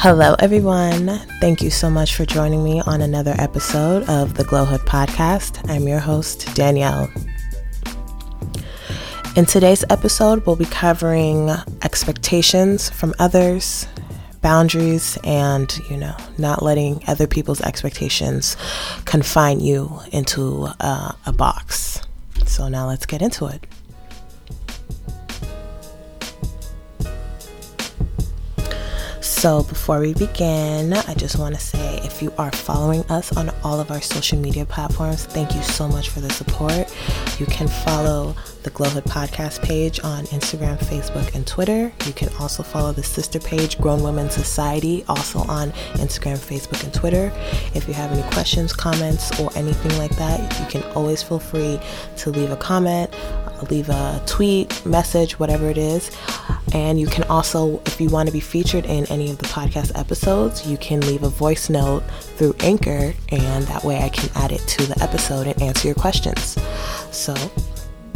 Hello, everyone. Thank you so much for joining me on another episode of the Glowhood Podcast. I'm your host, Danielle. In today's episode, we'll be covering expectations from others, boundaries, and, you know, not letting other people's expectations confine you into uh, a box. So now let's get into it. So, before we begin, I just want to say if you are following us on all of our social media platforms, thank you so much for the support. You can follow the Glowhood podcast page on Instagram, Facebook, and Twitter. You can also follow the sister page, Grown Women Society, also on Instagram, Facebook, and Twitter. If you have any questions, comments, or anything like that, you can always feel free to leave a comment, leave a tweet, message, whatever it is. And you can also, if you want to be featured in any of the podcast episodes, you can leave a voice note through Anchor, and that way I can add it to the episode and answer your questions. So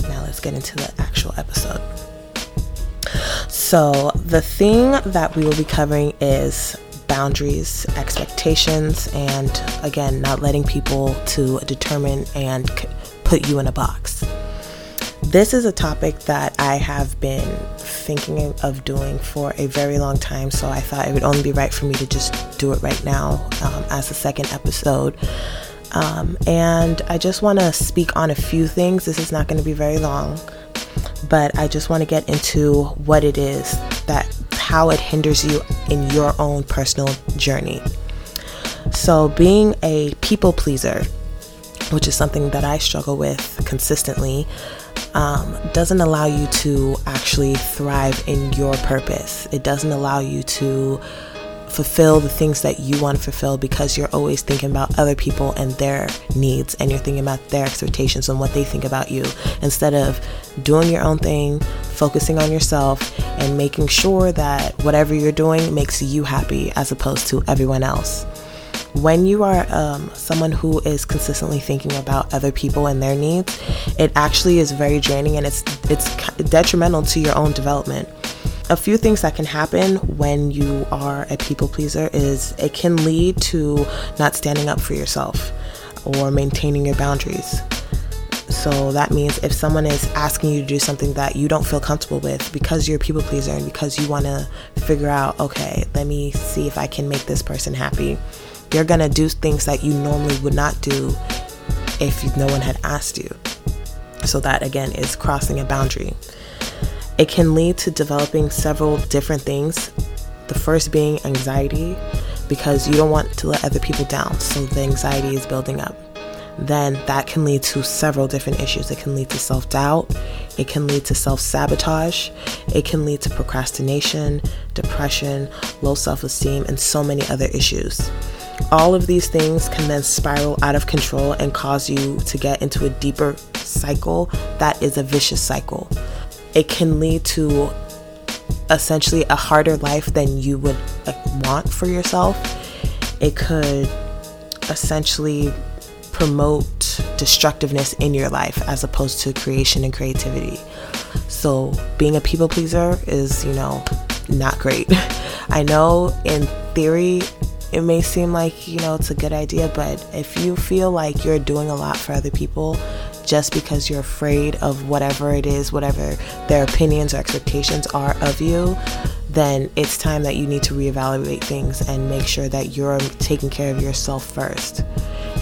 now let's get into the actual episode. So, the thing that we will be covering is boundaries, expectations, and again, not letting people to determine and put you in a box. This is a topic that I have been thinking of doing for a very long time, so I thought it would only be right for me to just do it right now um, as the second episode. Um, and I just want to speak on a few things. This is not going to be very long, but I just want to get into what it is that how it hinders you in your own personal journey. So, being a people pleaser, which is something that I struggle with consistently, um, doesn't allow you to actually thrive in your purpose. It doesn't allow you to fulfill the things that you want to fulfill because you're always thinking about other people and their needs and you're thinking about their expectations and what they think about you instead of doing your own thing, focusing on yourself, and making sure that whatever you're doing makes you happy as opposed to everyone else when you are um, someone who is consistently thinking about other people and their needs, it actually is very draining and it's it's detrimental to your own development. A few things that can happen when you are a people pleaser is it can lead to not standing up for yourself or maintaining your boundaries. So that means if someone is asking you to do something that you don't feel comfortable with because you're a people pleaser and because you want to figure out, okay, let me see if I can make this person happy you're gonna do things that you normally would not do if no one had asked you. So, that again is crossing a boundary. It can lead to developing several different things. The first being anxiety, because you don't want to let other people down, so the anxiety is building up. Then that can lead to several different issues. It can lead to self doubt, it can lead to self sabotage, it can lead to procrastination, depression, low self esteem, and so many other issues. All of these things can then spiral out of control and cause you to get into a deeper cycle that is a vicious cycle. It can lead to essentially a harder life than you would want for yourself. It could essentially promote destructiveness in your life as opposed to creation and creativity. So, being a people pleaser is, you know, not great. I know in theory it may seem like, you know, it's a good idea, but if you feel like you're doing a lot for other people just because you're afraid of whatever it is, whatever their opinions or expectations are of you, then it's time that you need to reevaluate things and make sure that you're taking care of yourself first.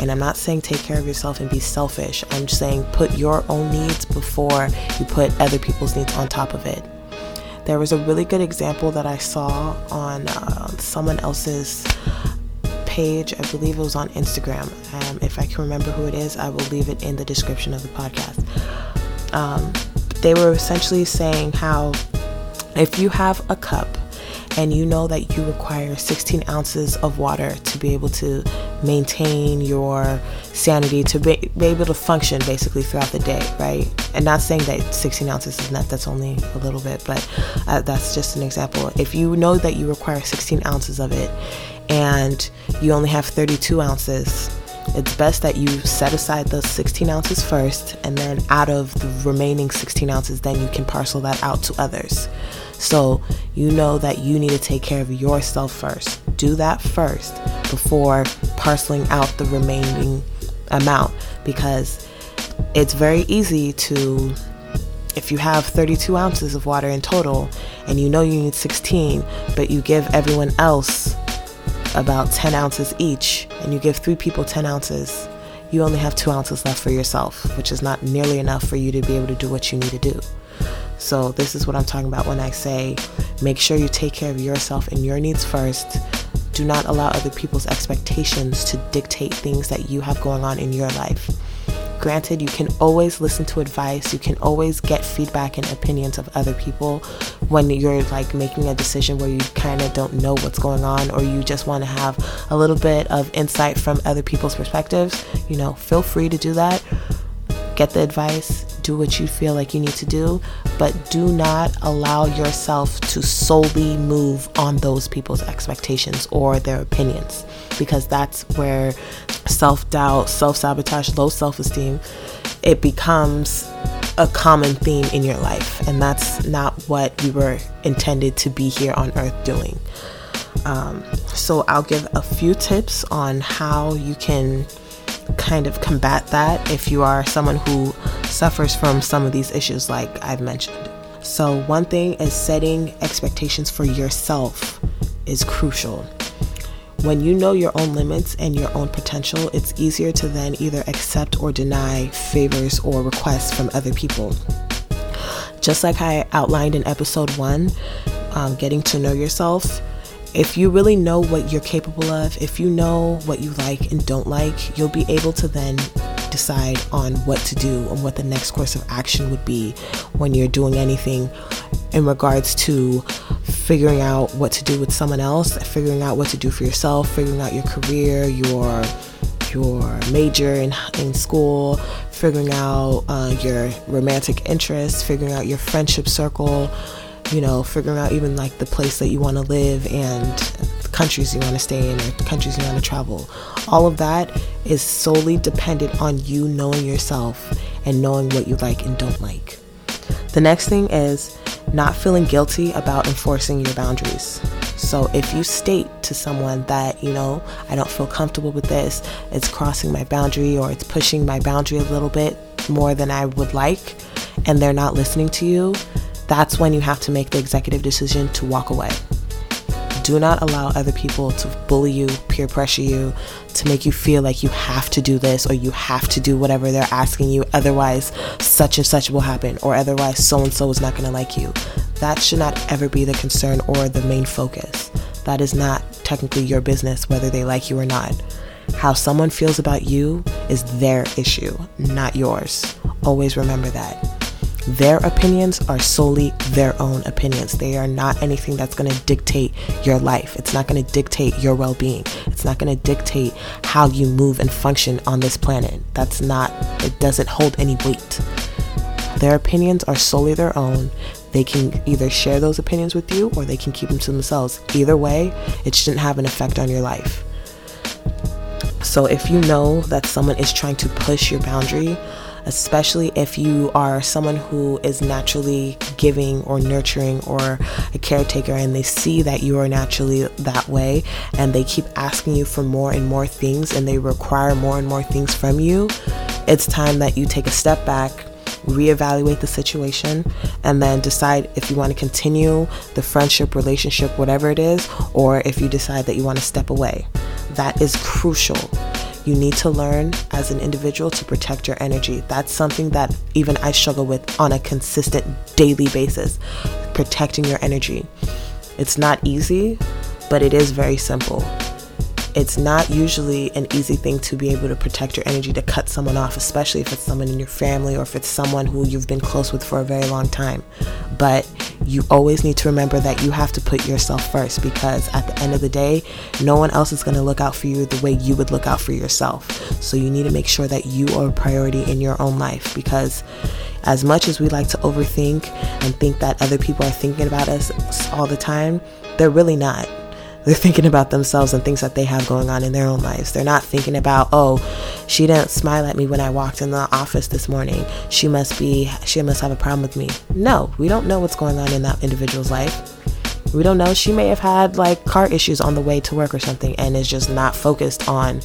And I'm not saying take care of yourself and be selfish. I'm saying put your own needs before you put other people's needs on top of it. There was a really good example that I saw on uh, someone else's page. I believe it was on Instagram. Um, if I can remember who it is, I will leave it in the description of the podcast. Um, they were essentially saying how if you have a cup and you know that you require 16 ounces of water to be able to maintain your sanity, to be, be, able to function basically throughout the day, right? And not saying that 16 ounces is not, that's only a little bit, but uh, that's just an example. If you know that you require 16 ounces of it and you only have 32 ounces, it's best that you set aside the 16 ounces first, and then out of the remaining 16 ounces, then you can parcel that out to others. So you know that you need to take care of yourself first. Do that first before parceling out the remaining amount because it's very easy to if you have 32 ounces of water in total and you know you need 16 but you give everyone else about 10 ounces each and you give three people 10 ounces you only have two ounces left for yourself which is not nearly enough for you to be able to do what you need to do so this is what i'm talking about when i say make sure you take care of yourself and your needs first do not allow other people's expectations to dictate things that you have going on in your life. Granted, you can always listen to advice, you can always get feedback and opinions of other people when you're like making a decision where you kind of don't know what's going on or you just want to have a little bit of insight from other people's perspectives. You know, feel free to do that. Get the advice, do what you feel like you need to do, but do not allow yourself to solely move on those people's expectations or their opinions because that's where self-doubt, self-sabotage, low self-esteem it becomes a common theme in your life and that's not what we were intended to be here on earth doing. Um, so I'll give a few tips on how you can kind of combat that if you are someone who suffers from some of these issues, like I've mentioned. So, one thing is setting expectations for yourself is crucial. When you know your own limits and your own potential, it's easier to then either accept or deny favors or requests from other people. Just like I outlined in episode one, um, getting to know yourself, if you really know what you're capable of, if you know what you like and don't like, you'll be able to then decide on what to do and what the next course of action would be when you're doing anything in regards to figuring out what to do with someone else, figuring out what to do for yourself, figuring out your career, your your major in, in school, figuring out uh, your romantic interests, figuring out your friendship circle, you know, figuring out even like the place that you want to live and the countries you want to stay in or the countries you want to travel. All of that is solely dependent on you knowing yourself and knowing what you like and don't like. The next thing is not feeling guilty about enforcing your boundaries. So if you state to someone that, you know, I don't feel comfortable with this, it's crossing my boundary or it's pushing my boundary a little bit more than I would like, and they're not listening to you, that's when you have to make the executive decision to walk away. Do not allow other people to bully you, peer pressure you, to make you feel like you have to do this or you have to do whatever they're asking you. Otherwise, such and such will happen, or otherwise, so and so is not going to like you. That should not ever be the concern or the main focus. That is not technically your business whether they like you or not. How someone feels about you is their issue, not yours. Always remember that. Their opinions are solely their own opinions. They are not anything that's going to dictate your life. It's not going to dictate your well being. It's not going to dictate how you move and function on this planet. That's not, it doesn't hold any weight. Their opinions are solely their own. They can either share those opinions with you or they can keep them to themselves. Either way, it shouldn't have an effect on your life. So if you know that someone is trying to push your boundary, especially if you are someone who is naturally giving or nurturing or a caretaker and they see that you are naturally that way and they keep asking you for more and more things and they require more and more things from you, it's time that you take a step back reevaluate the situation, and then decide if you want to continue the friendship, relationship, whatever it is, or if you decide that you want to step away. That is crucial. You need to learn as an individual to protect your energy. That's something that even I struggle with on a consistent daily basis. Protecting your energy. It's not easy, but it is very simple it's not usually an easy thing to be able to protect your energy to cut someone off, especially if it's someone in your family or if it's someone who you've been close with for a very long time. But you always need to remember that you have to put yourself first because at the end of the day, no one else is going to look out for you the way you would look out for yourself. So you need to make sure that you are a priority in your own life because as much as we like to overthink and think that other people are thinking about us all the time, they're really not they're thinking about themselves and things that they have going on in their own lives. They're not thinking about, oh, she didn't smile at me when I walked in the office this morning. She must be, she must have a problem with me. No, we don't know what's going on in that individual's life. We don't know. She may have had like car issues on the way to work or something and is just not focused on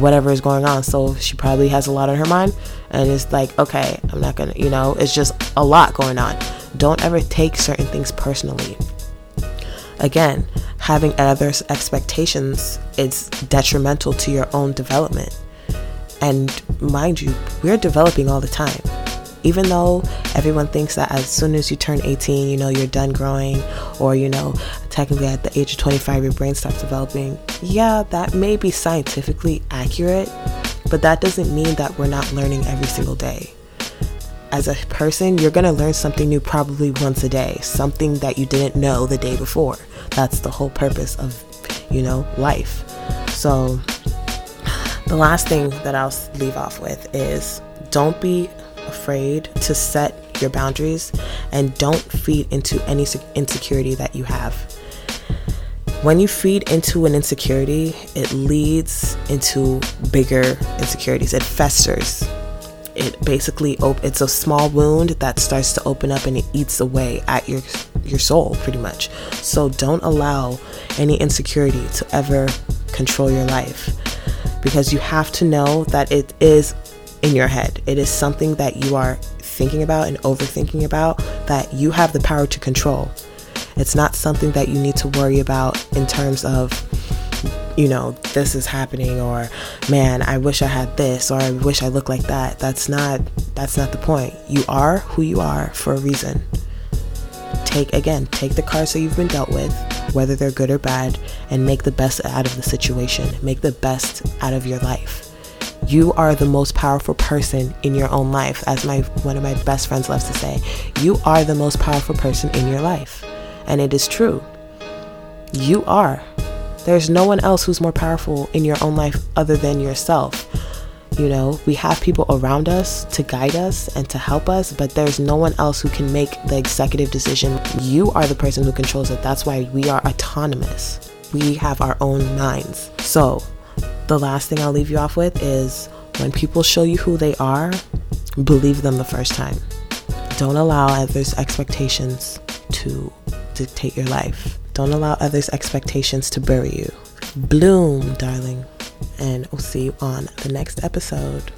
whatever is going on. So she probably has a lot on her mind and it's like, okay, I'm not gonna, you know, it's just a lot going on. Don't ever take certain things personally. Again, having others' expectations is detrimental to your own development. And mind you, we're developing all the time even though everyone thinks that as soon as you turn 18, you know, you're done growing, or, you know, technically at the age of 25, your brain starts developing, yeah, that may be scientifically accurate, but that doesn't mean that we're not learning every single day. As a person, you're going to learn something new probably once a day, something that you didn't know the day before. That's the whole purpose of, you know, life. So, the last thing that I'll leave off with is don't be afraid to set your boundaries and don't feed into any insecurity that you have. When you feed into an insecurity, it leads into bigger insecurities. It festers. It basically op- it's a small wound that starts to open up and it eats away at your your soul pretty much. So don't allow any insecurity to ever control your life because you have to know that it is in your head. It is something that you are thinking about and overthinking about that you have the power to control. It's not something that you need to worry about in terms of, you know, this is happening or man, I wish I had this or I wish I looked like that. That's not that's not the point. You are who you are for a reason. Take again, take the cards that you've been dealt with, whether they're good or bad, and make the best out of the situation. Make the best out of your life you are the most powerful person in your own life as my one of my best friends loves to say you are the most powerful person in your life and it is true you are there's no one else who's more powerful in your own life other than yourself. You know we have people around us to guide us and to help us but there's no one else who can make the executive decision. You are the person who controls it. That's why we are autonomous. We have our own minds. So the last thing I'll leave you off with is when people show you who they are, believe them the first time. Don't allow others' expectations to dictate your life. Don't allow others' expectations to bury you. Bloom, darling. And we'll see you on the next episode.